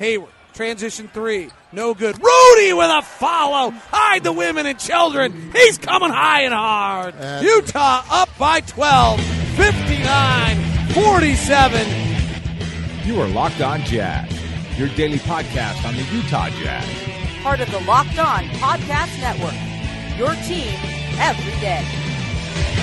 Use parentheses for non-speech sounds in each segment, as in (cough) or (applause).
Hayward, transition three, no good. Rudy with a follow. Hide the women and children. He's coming high and hard. And- Utah up by 12, 59 47. You are Locked On Jazz, your daily podcast on the Utah Jazz. part of the Locked On Podcast Network. Your team every day.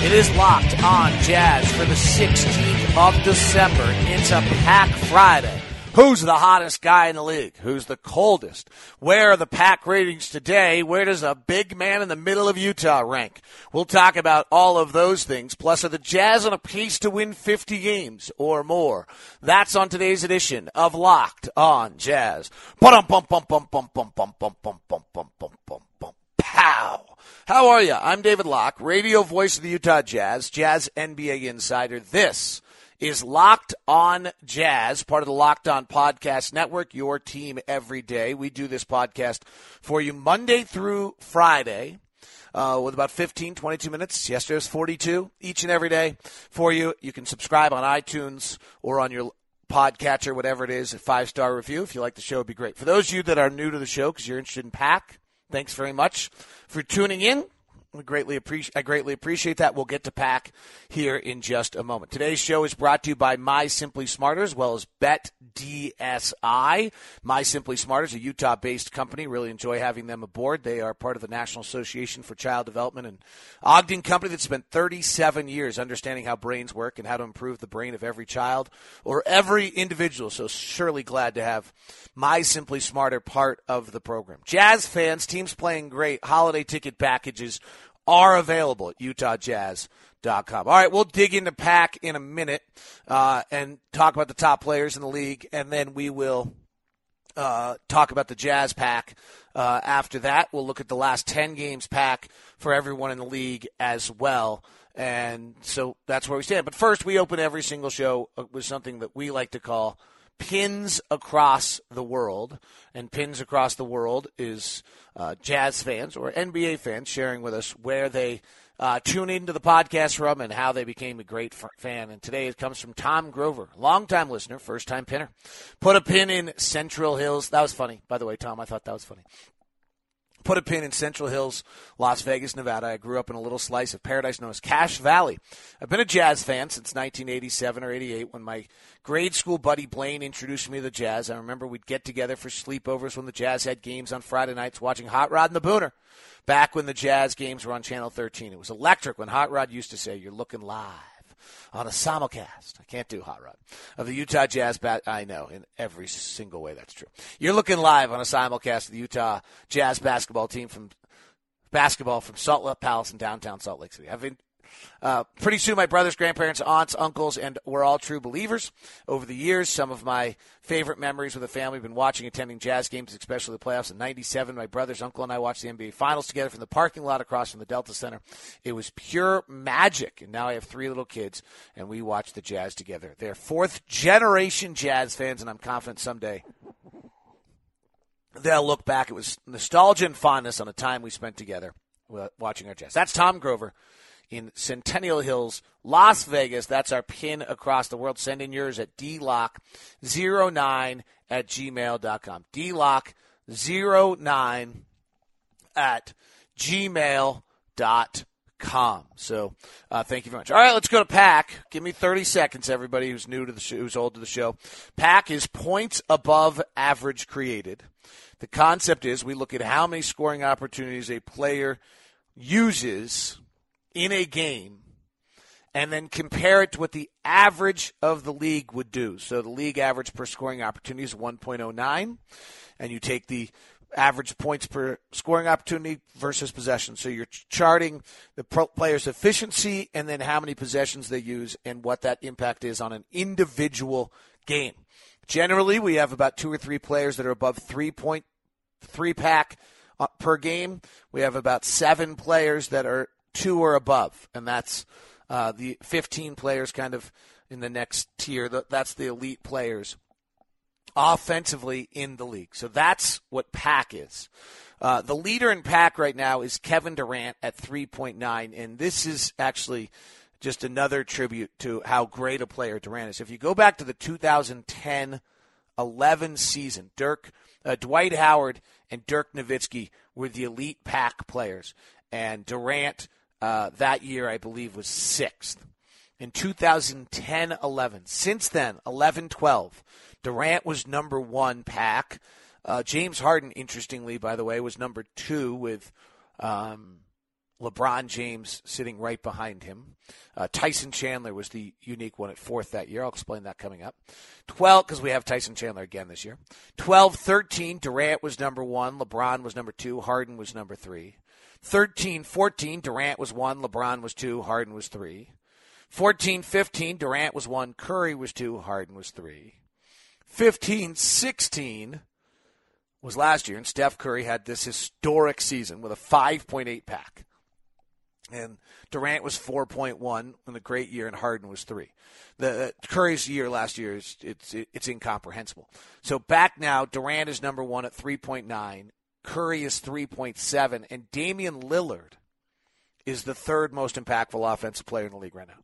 It is locked on Jazz for the 16th of December. It's a pack Friday. Who's the hottest guy in the league? Who's the coldest? Where are the pack ratings today? Where does a big man in the middle of Utah rank? We'll talk about all of those things. Plus, are the Jazz on a pace to win 50 games or more? That's on today's edition of Locked on Jazz. Pow! How are you? I'm David Locke, radio voice of the Utah Jazz, Jazz NBA insider. This is Locked On Jazz, part of the Locked On Podcast Network, your team every day. We do this podcast for you Monday through Friday. Uh, with about 15, 22 minutes. Yesterday was 42 each and every day for you. You can subscribe on iTunes or on your podcatcher, whatever it is, a five star review. If you like the show, it'd be great. For those of you that are new to the show because you're interested in Pack, thanks very much for tuning in. We greatly appreciate. I greatly appreciate that. We'll get to pack here in just a moment. Today's show is brought to you by My Simply Smarter as well as Bet DSI. My Simply Smarter is a Utah-based company. Really enjoy having them aboard. They are part of the National Association for Child Development and Ogden company that spent 37 years understanding how brains work and how to improve the brain of every child or every individual. So surely glad to have My Simply Smarter part of the program. Jazz fans, teams playing great. Holiday ticket packages are available at UtahJazz.com. All right, we'll dig into Pack in a minute uh, and talk about the top players in the league, and then we will uh, talk about the Jazz Pack. Uh, after that, we'll look at the last 10 games pack for everyone in the league as well. And so that's where we stand. But first, we open every single show with something that we like to call pins across the world. And pins across the world is uh, Jazz fans or NBA fans sharing with us where they uh, tune into the podcast from and how they became a great f- fan. And today it comes from Tom Grover, longtime listener, first time pinner. Put a pin in Central Hills. That was funny, by the way, Tom. I thought that was funny put a pin in Central Hills, Las Vegas, Nevada. I grew up in a little slice of paradise known as Cache Valley. I've been a Jazz fan since 1987 or 88 when my grade school buddy Blaine introduced me to the Jazz. I remember we'd get together for sleepovers when the Jazz had games on Friday nights watching Hot Rod and the Booner. Back when the Jazz games were on Channel 13. It was electric when Hot Rod used to say, You're looking live on a simulcast. I can't do Hot Rod of the Utah Jazz. Bat- I know in every single way that's true. You're looking live on a simulcast of the Utah Jazz basketball team from basketball from Salt Lake Palace in downtown Salt Lake City. I've been uh, pretty soon, my brothers, grandparents, aunts, uncles, and we're all true believers. Over the years, some of my favorite memories with the family have been watching, attending jazz games, especially the playoffs. In '97, my brothers, uncle, and I watched the NBA Finals together from the parking lot across from the Delta Center. It was pure magic. And now I have three little kids, and we watch the Jazz together. They're fourth generation Jazz fans, and I'm confident someday they'll look back. It was nostalgia and fondness on a time we spent together watching our Jazz. That's Tom Grover in Centennial Hills, Las Vegas. That's our pin across the world. Send in yours at dlock09 at gmail.com. dlock09 at gmail.com. So uh, thank you very much. All right, let's go to Pack. Give me 30 seconds, everybody who's new to the show, who's old to the show. Pack is points above average created. The concept is we look at how many scoring opportunities a player uses in a game and then compare it to what the average of the league would do. So the league average per scoring opportunity is 1.09, and you take the average points per scoring opportunity versus possession. So you're charting the player's efficiency and then how many possessions they use and what that impact is on an individual game. Generally, we have about two or three players that are above three point three pack uh, per game. We have about seven players that are two or above, and that's uh, the 15 players kind of in the next tier. That's the elite players offensively in the league. So that's what pack is. Uh, the leader in pack right now is Kevin Durant at 3.9, and this is actually just another tribute to how great a player Durant is. If you go back to the 2010 11 season, Dirk, uh, Dwight Howard and Dirk Nowitzki were the elite pack players, and Durant uh, that year, I believe, was sixth. In 2010 11, since then, 11 12, Durant was number one pack. Uh, James Harden, interestingly, by the way, was number two with um, LeBron James sitting right behind him. Uh, Tyson Chandler was the unique one at fourth that year. I'll explain that coming up. 12, because we have Tyson Chandler again this year. 12 13, Durant was number one. LeBron was number two. Harden was number three. 13 14, Durant was one. LeBron was two. Harden was three. 14 15, Durant was one. Curry was two. Harden was three. 15 16, was last year, and Steph Curry had this historic season with a 5.8 pack. And Durant was 4.1 in the great year, and Harden was three. The uh, Curry's year last year is it's it's incomprehensible. So back now, Durant is number one at 3.9. Curry is 3.7, and Damian Lillard is the third most impactful offensive player in the league right now.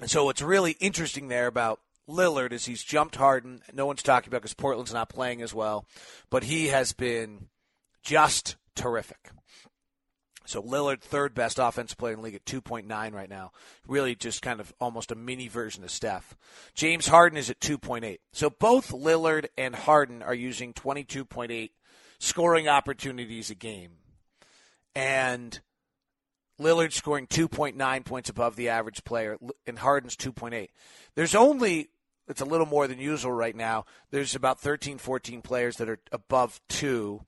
And so what's really interesting there about Lillard is he's jumped Harden. No one's talking about because Portland's not playing as well, but he has been just terrific. So Lillard, third best offensive player in the league at 2.9 right now. Really just kind of almost a mini version of Steph. James Harden is at 2.8. So both Lillard and Harden are using 22.8 scoring opportunities a game. And Lillard scoring 2.9 points above the average player, and Harden's 2.8. There's only, it's a little more than usual right now. There's about 13, 14 players that are above two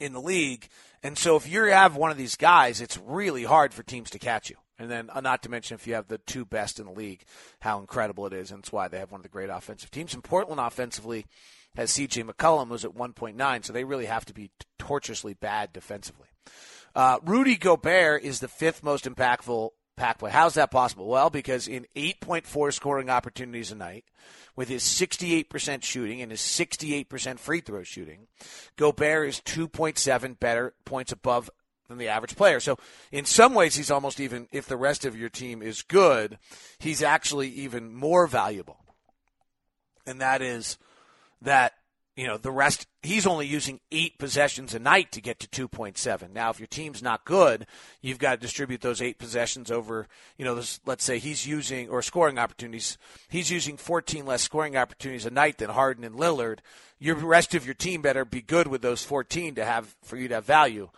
in the league. And so if you have one of these guys, it's really hard for teams to catch you. And then, uh, not to mention, if you have the two best in the league, how incredible it is. And it's why they have one of the great offensive teams. And Portland offensively has C.J. McCollum, who's at 1.9, so they really have to be tortuously bad defensively. Uh, Rudy Gobert is the fifth most impactful pack play. How's that possible? Well, because in 8.4 scoring opportunities a night, with his 68% shooting and his 68% free throw shooting, Gobert is 2.7 better points above than the average player. So in some ways, he's almost even, if the rest of your team is good, he's actually even more valuable. And that is that you know, the rest, he's only using eight possessions a night to get to 2.7. Now, if your team's not good, you've got to distribute those eight possessions over, you know, this, let's say he's using, or scoring opportunities, he's using 14 less scoring opportunities a night than Harden and Lillard. Your rest of your team better be good with those 14 to have, for you to have value.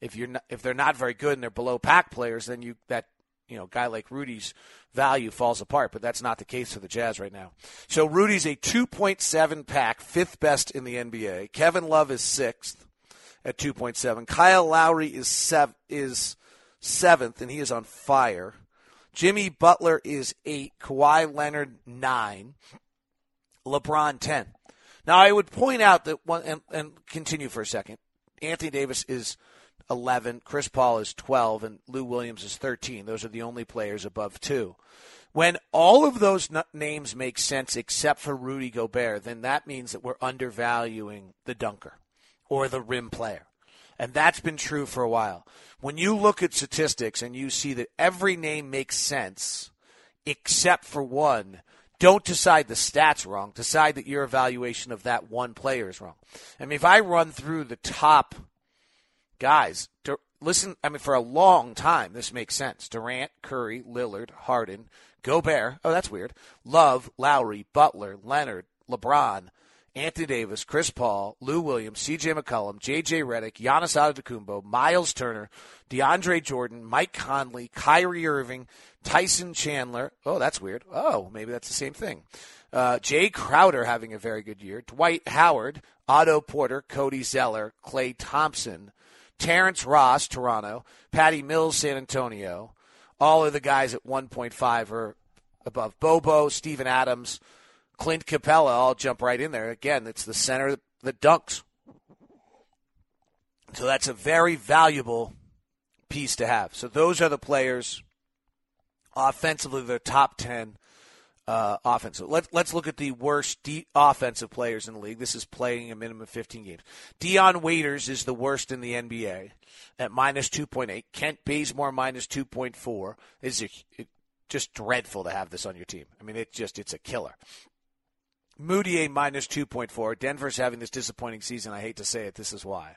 If you're not, if they're not very good and they're below pack players, then you, that you know, guy like Rudy's value falls apart, but that's not the case for the Jazz right now. So Rudy's a 2.7 pack, fifth best in the NBA. Kevin Love is sixth at 2.7. Kyle Lowry is sev- is seventh, and he is on fire. Jimmy Butler is eight. Kawhi Leonard nine. LeBron ten. Now I would point out that one and, and continue for a second. Anthony Davis is 11, Chris Paul is 12, and Lou Williams is 13. Those are the only players above two. When all of those n- names make sense except for Rudy Gobert, then that means that we're undervaluing the dunker or the rim player. And that's been true for a while. When you look at statistics and you see that every name makes sense except for one, don't decide the stats wrong. Decide that your evaluation of that one player is wrong. I mean, if I run through the top guys, listen, I mean, for a long time, this makes sense. Durant, Curry, Lillard, Harden, Gobert. Oh, that's weird. Love, Lowry, Butler, Leonard, LeBron, Anthony Davis, Chris Paul, Lou Williams, C.J. McCollum, J.J. Redick, Giannis Antetokounmpo, Miles Turner, DeAndre Jordan, Mike Conley, Kyrie Irving, Tyson Chandler. Oh, that's weird. Oh, maybe that's the same thing. Uh, Jae Crowder having a very good year. Dwight Howard, Otto Porter, Cody Zeller, Klay Thompson, Terrence Ross, Toronto, Patty Mills, San Antonio. All of the guys at 1.5 or above Bobo, Steven Adams, Clint Capela I'll jump right in there. Again, it's the center that dunks. So that's a very valuable piece to have. So those are the players offensively, the top 10 uh, offensive. Let's let's look at the worst de- offensive players in the league. This is playing a minimum of 15 games. Dion Waiters is the worst in the NBA at minus 2.8. Kent Bazemore minus 2.4 is a, it, just dreadful to have this on your team. I mean, it just it's a killer. Mudiay minus 2.4. Denver's having this disappointing season. I hate to say it. This is why.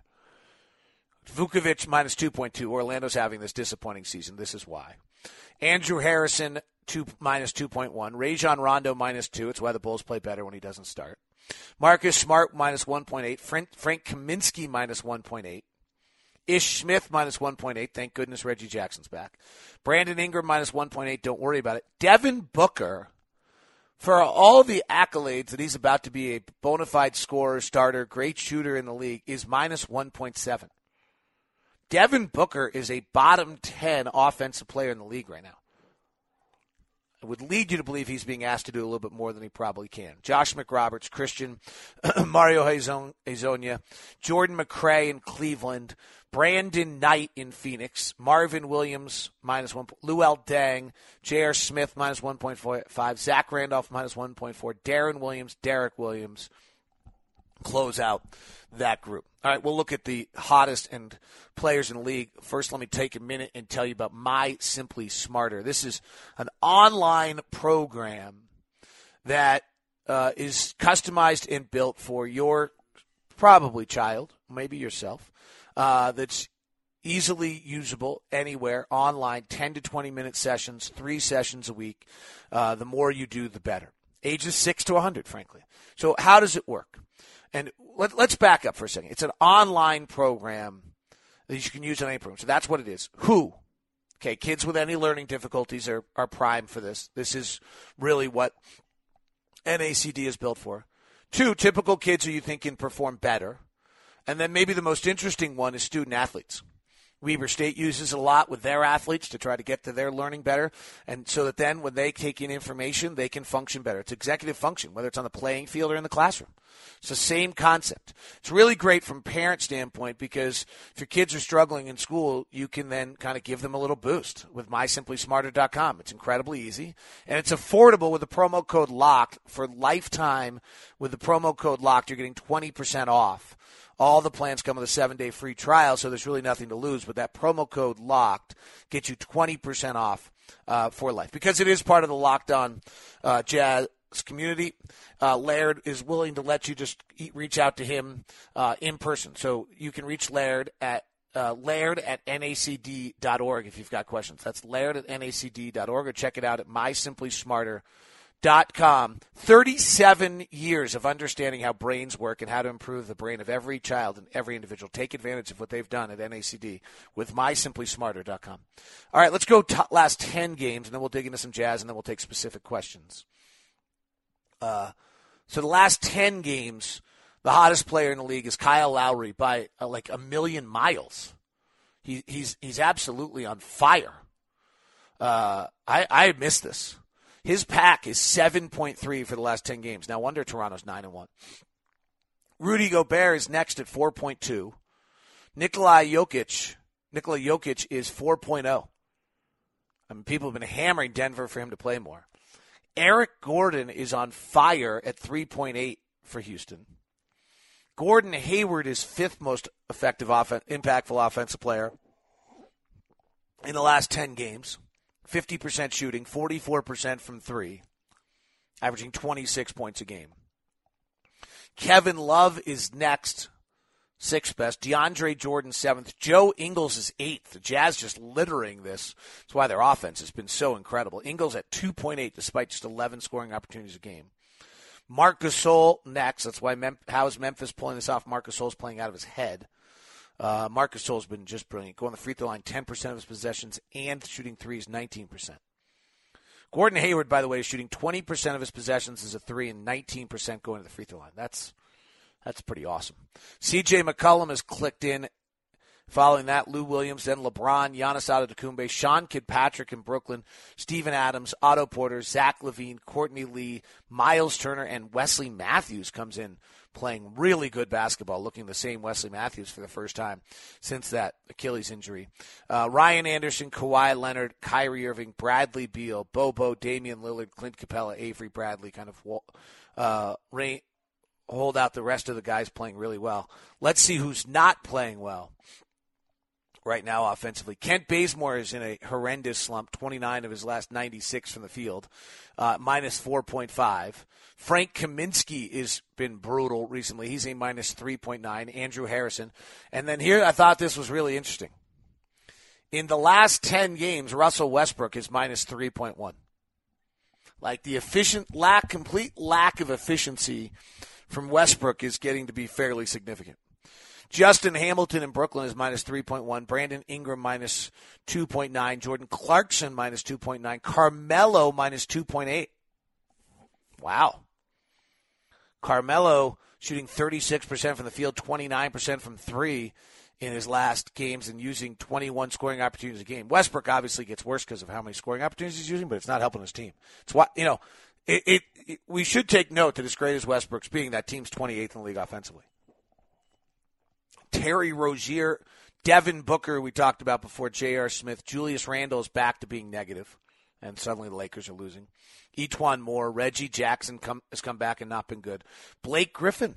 Vucevic minus 2.2. Orlando's having this disappointing season. This is why. Andrew Harrison two minus 2.1. Rajon Rondo minus 2. It's why the Bulls play better when he doesn't start. Marcus Smart minus 1.8. Frank, Frank Kaminsky minus 1.8. Ish Smith minus 1.8. Thank goodness Reggie Jackson's back. Brandon Ingram minus 1.8. Don't worry about it. Devin Booker, for all the accolades that he's about to be a bona fide scorer, starter, great shooter in the league, is minus 1.7. Devin Booker is a bottom 10 offensive player in the league right now. Would lead you to believe he's being asked to do a little bit more than he probably can. Josh McRoberts, Christian, (clears throat) Mario Hezonja, Jordan McRae in Cleveland, Brandon Knight in Phoenix, Marvin Williams minus one, Luol Deng, J.R. Smith minus 1.5, Zach Randolph minus 1.4, Deron Williams, Derrick Williams close out that group. All right, we'll look at the hottest and players in the league. First, let me take a minute and tell you about My Simply Smarter. This is an online program that uh, is customized and built for your probably child, maybe yourself, uh, that's easily usable anywhere online 10 to 20 minute sessions three sessions a week uh, the more you do the better ages 6 to 100 frankly so how does it work and let, us back up for a second. It's an online program that you can use on any program. So that's what it is. Who? Okay, kids with any learning difficulties are, are prime for this. This is really what NACD is built for. Two, typical kids who you think can perform better. And then maybe the most interesting one is student athletes. Weber State uses a lot with their athletes to try to get to their learning better, and so that then when they take in information, they can function better. It's executive function, whether it's on the playing field or in the classroom. It's the same concept. It's really great from parent standpoint because if your kids are struggling in school, you can then kind of give them a little boost with mysimplysmarter.com. It's incredibly easy and it's affordable with the promo code LOCKED for lifetime. With the promo code LOCKED, you're getting 20% off all the plans come with a seven day free trial, so there's really nothing to lose. But that promo code locked gets you 20% off uh, for life because it is part of the locked on uh, jazz community. Uh, Laird is willing to let you just eat, reach out to him uh, in person. So you can reach Laird at uh, Laird at nacd.org if you've got questions. That's Laird at nacd.org or check it out at mysimplysmarter.com dot com. 37 years of understanding how brains work and how to improve the brain of every child and every individual. Take advantage of what they've done at nacd with mysimplysmarter.com all right let's go t- last 10 games and then we'll dig into some jazz and then we'll take specific questions. Uh, so the last 10 games the hottest player in the league is kyle lowry by uh, like a million miles. He, he's, he's absolutely on fire. Uh, I, I missed this his pack is 7.3 for the last 10 games. Now, wonder Toronto's 9 and 1. Rudy Gobert is next at 4.2. Nikolai Jokic, Nikola Jokic is 4.0. I mean, people have been hammering Denver for him to play more. Eric Gordon is on fire at 3.8 for Houston. Gordon Hayward is fifth most effective, offen- impactful offensive player in the last 10 games. 50% shooting, 44% from three, averaging 26 points a game. Kevin Love is next, sixth best. DeAndre Jordan, seventh. Joe Ingles is eighth. The Jazz just littering this. That's why their offense has been so incredible. Ingles at 2.8 despite just 11 scoring opportunities a game. Marc Gasol next. That's why Mem- how is Memphis pulling this off? Marc Gasol's playing out of his head. Uh, Marc Gasol's been just brilliant. Going the free throw line 10% of his possessions and shooting threes 19%. Gordon Hayward, by the way, is shooting 20% of his possessions as a three and 19% going to the free throw line. That's that's pretty awesome. CJ McCollum has clicked in Following that, Lou Williams, then LeBron, Giannis Antetokounmpo, Sean Kilpatrick in Brooklyn, Steven Adams, Otto Porter, Zach LaVine, Courtney Lee, Miles Turner, and Wesley Matthews comes in playing really good basketball, looking the same Wesley Matthews for the first time since that Achilles injury. Uh, Ryan Anderson, Kawhi Leonard, Kyrie Irving, Bradley Beal, Bobo, Damian Lillard, Clint Capela, Avery Bradley kind of uh, reign, hold out the rest of the guys playing really well. Let's see who's not playing well right now offensively. Kent Bazemore is in a horrendous slump, 29 of his last 96 from the field, uh, minus 4.5. Frank Kaminsky has been brutal recently. He's a minus 3.9. Andrew Harrison. And then here, I thought this was really interesting. In the last 10 games, Russell Westbrook is minus 3.1. Like the efficient lack, complete lack of efficiency from Westbrook is getting to be fairly significant. Justin Hamilton in Brooklyn is minus 3.1. Brandon Ingram minus 2.9. Jordan Clarkson minus 2.9. Carmelo minus 2.8. Wow. Carmelo shooting 36% from the field, 29% from three in his last games and using 21 scoring opportunities a game. Westbrook obviously gets worse because of how many scoring opportunities he's using, but it's not helping his team. It's what, you know, it, it, it we should take note that as great as Westbrook's being, that team's 28th in the league offensively. Terry Rozier, Devin Booker, we talked about before, J.R. Smith, Julius Randle is back to being negative, and suddenly the Lakers are losing. E'Twaun Moore, Reggie Jackson come, has come back and not been good. Blake Griffin,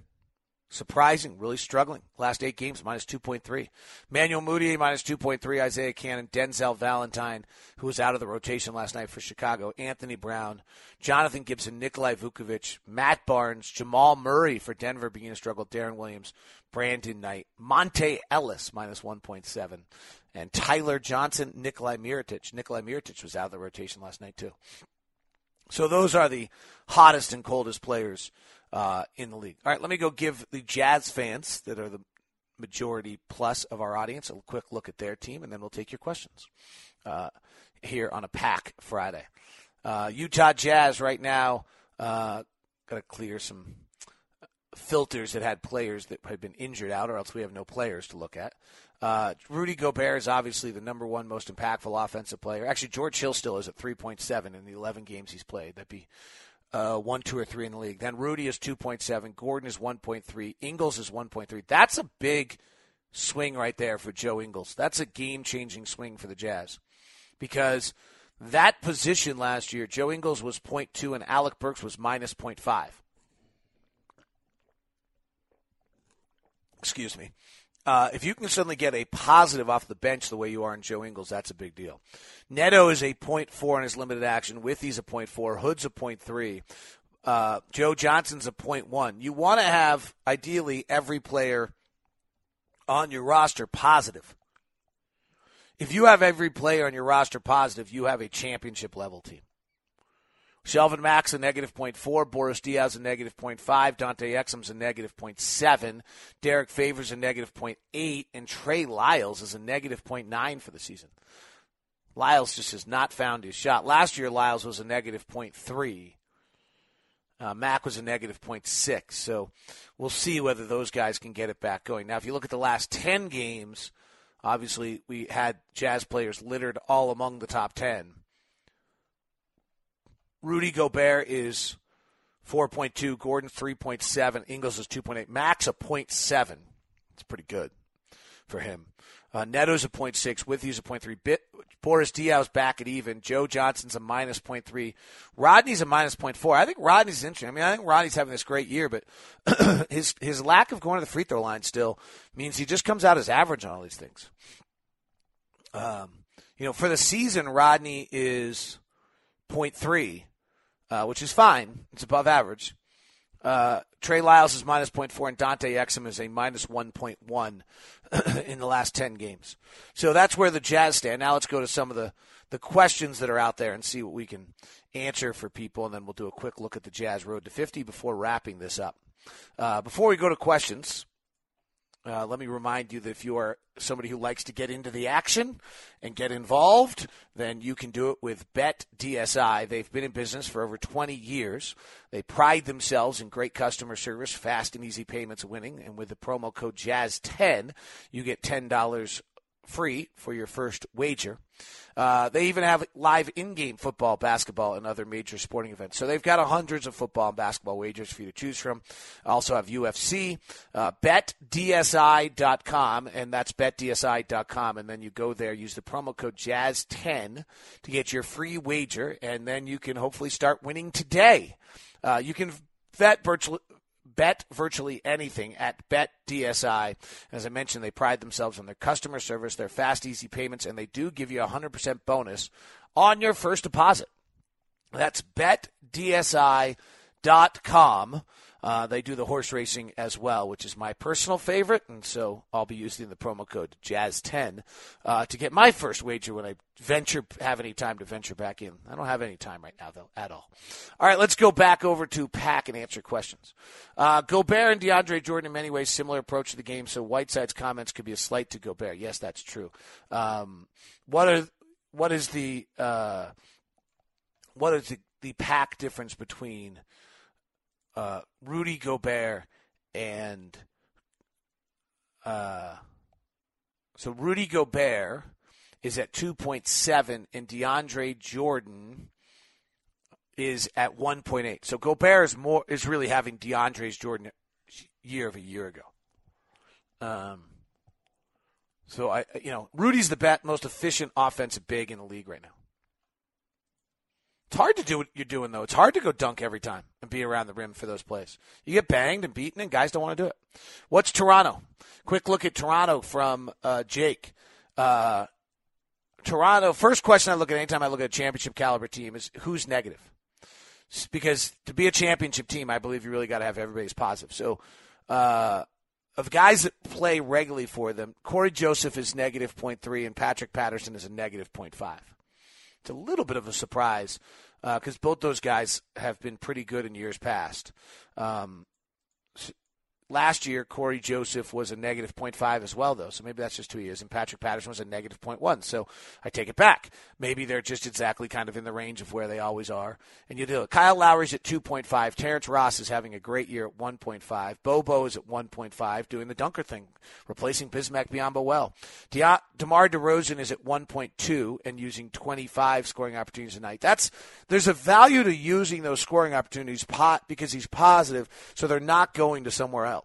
surprising, really struggling. Last eight games, minus 2.3. Emmanuel Mudiay, minus 2.3. Isaiah Canaan, Denzel Valentine, who was out of the rotation last night for Chicago. Anthony Brown, Jonathan Gibson, Nikolai Vucevic, Matt Barnes, Jamal Murray for Denver beginning to struggle. Deron Williams, Brandon Knight, Monta Ellis, minus 1.7. And Tyler Johnson, Nikolai Mirotic. Nikolai Mirotic was out of the rotation last night, too. So those are the hottest and coldest players uh, in the league. All right, let me go give the Jazz fans that are the majority plus of our audience a quick look at their team, and then we'll take your questions uh, here on a Pack Friday. Uh, Utah Jazz right now uh, got to clear some filters that had players that had been injured out, or else we have no players to look at. Uh, Rudy Gobert is obviously the number one most impactful offensive player. Actually, George Hill still is at 3.7 in the 11 games he's played. That'd be uh, one, two, or three in the league. Then Rudy is 2.7. Gordon is 1.3. Ingles is 1.3. That's a big swing right there for Joe Ingles. That's a game changing swing for the Jazz because that position last year, Joe Ingles was 0.2 and Alec Burks was minus 0.5. Excuse me. Uh, if you can suddenly get a positive off the bench the way you are in Joe Ingles, that's a big deal. Neto is a 0.4 in his limited action. Withey's a 0.4. Hood's a 0.3. Uh, Joe Johnson's a 0.1. You want to have, ideally, every player on your roster positive. If you have every player on your roster positive, you have a championship level team. Shelvin Mack's a negative 0.4. Boris Diaw a negative 0.5. Dante Exum's a negative 0.7. Derrick Favors a negative 0.8. And Trey Lyles is a negative 0.9 for the season. Lyles just has not found his shot. Last year, Lyles was a negative 0.3. Uh, Mack was a negative 0.6. So we'll see whether those guys can get it back going. Now, if you look at the last 10 games, obviously we had Jazz players littered all among the top 10. Rudy Gobert is 4.2, Gordon 3.7, Ingles is 2.8, Mack's a 0.7. It's pretty good for him. Uh, Neto's a 0.6, Withey's a 0.3. Bit, Boris Diaw's back at even. Joe Johnson's a minus 0.3. Rodney's a minus 0.4. I think Rodney's interesting. I mean, I think Rodney's having this great year, but (clears throat) his his lack of going to the free throw line still means he just comes out as average on all these things. Um, you know, for the season, Rodney is 0.3 uh, which is fine. It's above average. Uh, Trey Lyles is minus 0.4 and Dante Exum is a minus 1.1 (clears throat) in the last 10 games. So that's where the Jazz stand. Now let's go to some of the, the questions that are out there and see what we can answer for people, and then we'll do a quick look at the Jazz Road to 50 before wrapping this up. Uh, before we go to questions, Uh, let me remind you that if you are somebody who likes to get into the action and get involved, then you can do it with Bet DSI. They've been in business for over 20 years. They pride themselves in great customer service, fast and easy payments, winning. And with the promo code Jazz10, you get $10 free for your first wager. Uh, they even have live in-game football, basketball, and other major sporting events. So they've got hundreds of football and basketball wagers for you to choose from. Also have UFC, uh, betdsi.com, and that's betdsi.com. And then you go there, use the promo code Jazz10 to get your free wager, and then you can hopefully start winning today. Uh, you can bet virtually bet virtually anything at BetDSI. As I mentioned, they pride themselves on their customer service, their fast, easy payments, and they do give you a 100% bonus on your first deposit. That's betdsi.com. Uh, they do the horse racing as well, which is my personal favorite, and so I'll be using the promo code Jazz10 uh, to get my first wager when I venture have any time to venture back in. I don't have any time right now though at all. All right, let's go back over to Pack and answer questions. Uh, Gobert and DeAndre Jordan in many ways similar approach to the game, so Whiteside's comments could be a slight to Gobert. Yes, that's true. Um, what are what is the uh, what is the, the pack difference between uh, Rudy Gobert and uh, so Rudy Gobert is at 2.7 and DeAndre Jordan is at 1.8. So Gobert is more is really having DeAndre's Jordan year of a year ago. Um, so I you know Rudy's the best, most efficient offensive big in the league right now. It's hard to do what you're doing, though. It's hard to go dunk every time and be around the rim for those plays. You get banged and beaten, and guys don't want to do it. What's Toronto? Quick look at Toronto from uh, Jake. Uh, Toronto, first question I look at anytime I look at a championship caliber team is who's negative? Because to be a championship team, I believe you really got to have everybody's positive. So, uh, of guys that play regularly for them, Corey Joseph is negative 0.3 and Patrick Patterson is a negative 0.5. It's a little bit of a surprise because uh, both those guys have been pretty good in years past. Um, Last year, Corey Joseph was a negative 0.5 as well, though. So maybe that's just who he is. And Patrick Patterson was a negative 0.1. So I take it back. Maybe they're just exactly kind of in the range of where they always are. And you do it. Kyle Lowry's at 2.5. Terrence Ross is having a great year at 1.5. Bobo is at 1.5, doing the dunker thing, replacing Bismack Biyombo well. De- DeMar DeRozan is at 1.2 and using 25 scoring opportunities a night. That's There's a value to using those scoring opportunities pot because he's positive, so they're not going to somewhere else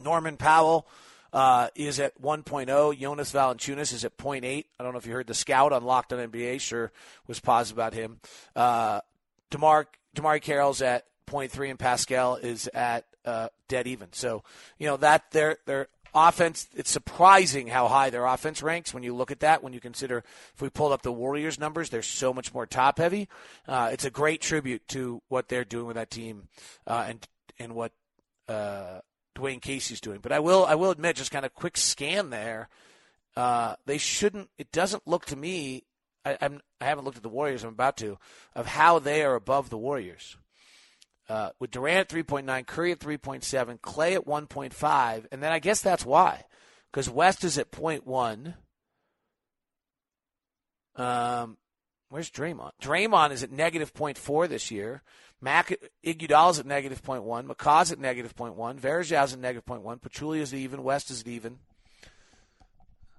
Norman Powell uh, is at 1.0. Jonas Valanciunas is at 0.8. I don't know if you heard the scout on Locked on NBA. Sure was positive about him. Uh, DeMar Carroll's at 0.3 and Pascal is at uh, dead even. So you know that their their offense. It's surprising how high their offense ranks when you look at that. When you consider if we pulled up the Warriors numbers, they're so much more top heavy. Uh, it's a great tribute to what they're doing with that team uh, and and what uh, Dwane Casey's doing. But I will I will admit, just kind of quick scan there. Uh, they shouldn't. It doesn't look to me. I, I'm I haven't looked at the Warriors. I'm about to of how they are above the Warriors. Uh, with Durant at 3.9, Curry at 3.7, Clay at 1.5, and then I guess that's why, because West is at 0.1. Um, where's Draymond? Draymond is at negative 0.4 this year. Mac Iguodala's at negative 0.1. McCaw's at negative 0.1. Varejão's at negative 0.1. Pachulia's even. West is even.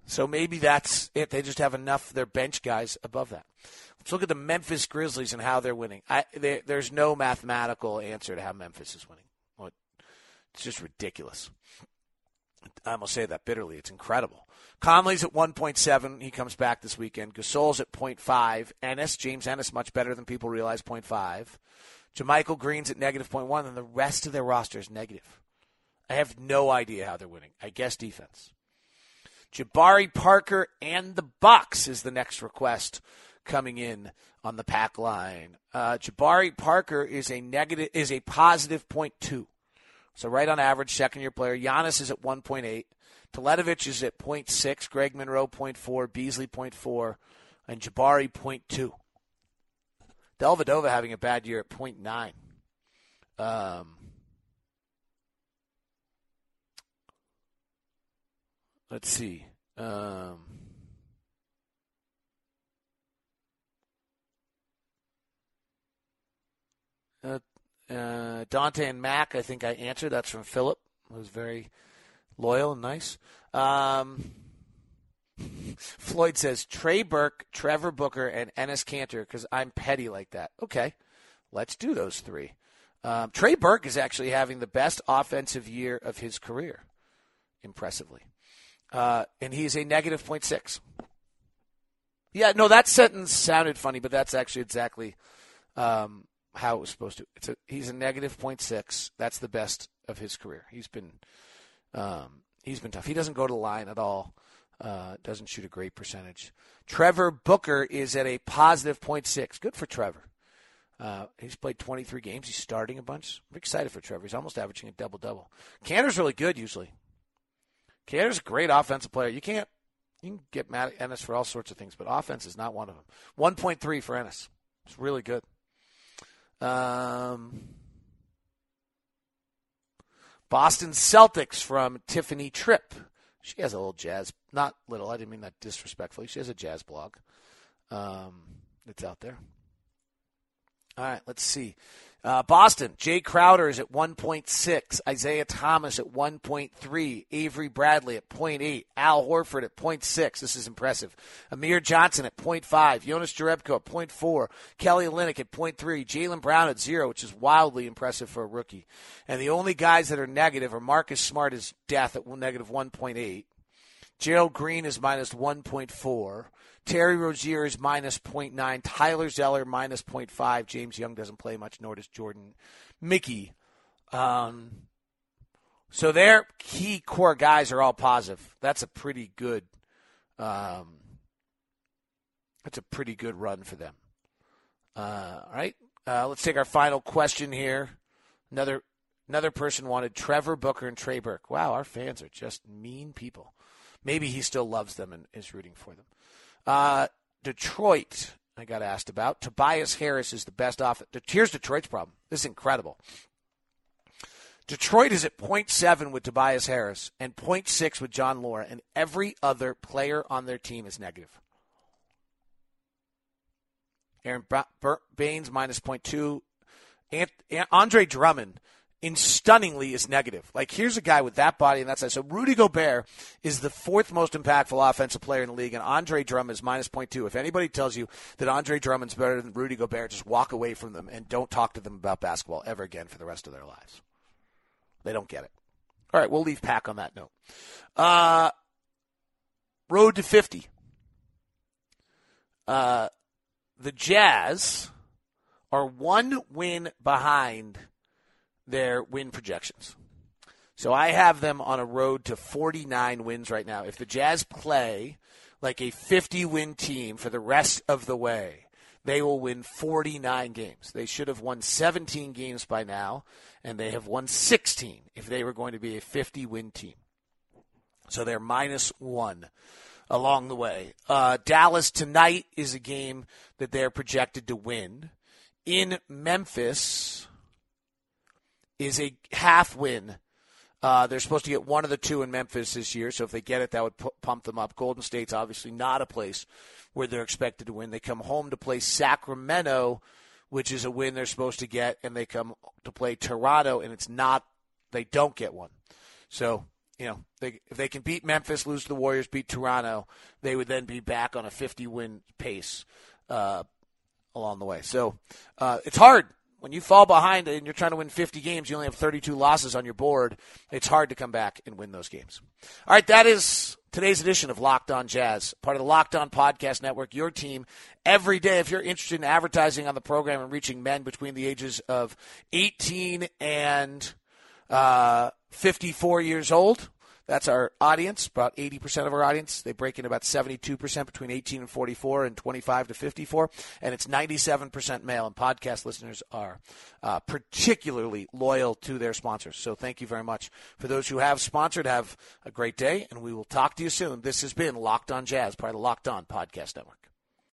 So maybe that's it. They just have enough their bench guys above that. Let's look at the Memphis Grizzlies and how they're winning. I, they, there's no mathematical answer to how Memphis is winning. It's just ridiculous. I almost say that bitterly. It's incredible. Conley's at 1.7. He comes back this weekend. Gasol's at 0.5. Ennis, James Ennis, much better than people realize, 0.5. JaMychal Green's at negative 0.1, and the rest of their roster is negative. I have no idea how they're winning. I guess defense. Jabari Parker and the Bucks is the next request coming in on the pack line. Uh, Jabari Parker is a negative is a positive two, So right on average, second year player. Giannis is at 1.8. Teletovic is at 0.6. Greg Monroe 0.4. Beasley 0.4. And Jabari 0.2. Dellavedova having a bad year at 0.9. Um, let's see. Um, uh, uh, Dante and Mac, I think I answered. That's from Philip. Was very loyal and nice. Um, (laughs) Floyd says Trey Burke, Trevor Booker, and Enes Kanter because I'm petty like that. Okay, let's do those three. Um, Trey Burke is actually having the best offensive year of his career, impressively. Uh, and he's a negative 0.6. Yeah, no, that sentence sounded funny, but that's actually exactly um, how it was supposed to. A, he's a negative 0.6. That's the best of his career. He's been um, he's been tough. He doesn't go to the line at all. Uh, doesn't shoot a great percentage. Trevor Booker is at a positive 0.6. Good for Trevor. Uh, he's played 23 games. He's starting a bunch. I'm excited for Trevor. He's almost averaging a double double. Kanter's really good usually. Kanter's a great offensive player. You can't you can get mad at Enes for all sorts of things, but offense is not one of them. 1.3 for Enes. It's really good. Um, Boston Celtics from Tiffany Tripp. She has a little jazz, not little. I didn't mean that disrespectfully. She has a jazz blog. Um, it's out there. All right, let's see. Uh, Boston, Jae Crowder is at 1.6. Isaiah Thomas at 1.3. Avery Bradley at 0.8. Al Horford at 0.6. This is impressive. Amir Johnson at 0.5. Jonas Jerebko at 0.4. Kelly Olynyk at 0.3. Jaylen Brown at 0, which is wildly impressive for a rookie. And the only guys that are negative are Marcus Smart is death at negative 1.8. Gerald Green is minus 1.4. Terry Rozier is minus 0.9. Tyler Zeller minus 0.5. James Young doesn't play much, nor does Jordan Mickey. Um, so their key core guys are all positive. That's a pretty good. Um, that's a pretty good run for them. Uh, all right, uh, let's take our final question here. Another another person wanted Trevor Booker and Trey Burke. Wow, our fans are just mean people. Maybe he still loves them and is rooting for them. Uh, Detroit, I got asked about. Tobias Harris is the best off. Here's Detroit's problem. This is incredible. Detroit is at 0.7 with Tobias Harris and 0.6 with Jon Leuer, and every other player on their team is negative. Aron Baynes minus 0.2. Andre Drummond in stunningly is negative. Like here's a guy with that body and that size. So Rudy Gobert is the fourth most impactful offensive player in the league, and Andre Drummond is minus point two. If anybody tells you that Andre Drummond's better than Rudy Gobert, just walk away from them and don't talk to them about basketball ever again for the rest of their lives. They don't get it. All right, we'll leave Pack on that note. Uh, road to fifty. Uh, the Jazz are one win behind their win projections. So I have them on a road to 49 wins right now. If the Jazz play like a 50 win team for the rest of the way, they will win 49 games. They should have won 17 games by now, and they have won 16 if they were going to be a 50 win team. So they're minus one along the way. Uh, Dallas tonight is a game that they're projected to win. In Memphis, is a half win. Uh, they're supposed to get one of the two in Memphis this year, so if they get it, that would p- pump them up. Golden State's obviously not a place where they're expected to win. They come home to play Sacramento, which is a win they're supposed to get, and they come to play Toronto, and it's not. They don't get one. So you know, they, if they can beat Memphis, lose to the Warriors, beat Toronto, they would then be back on a 50 win pace uh, along the way. So uh, it's hard when you fall behind and you're trying to win 50 games, you only have 32 losses on your board. It's hard to come back and win those games. All right, that is today's edition of Locked On Jazz, part of the Locked On Podcast Network, your team every day. If you're interested in advertising on the program and reaching men between the ages of 18 and uh, 54 years old, that's our audience, about 80% of our audience. They break in about 72% between 18 and 44 and 25 to 54. And it's 97% male. And podcast listeners are uh, particularly loyal to their sponsors. So thank you very much. For those who have sponsored, have a great day. And we will talk to you soon. This has been Locked On Jazz, part of the Locked On Podcast Network.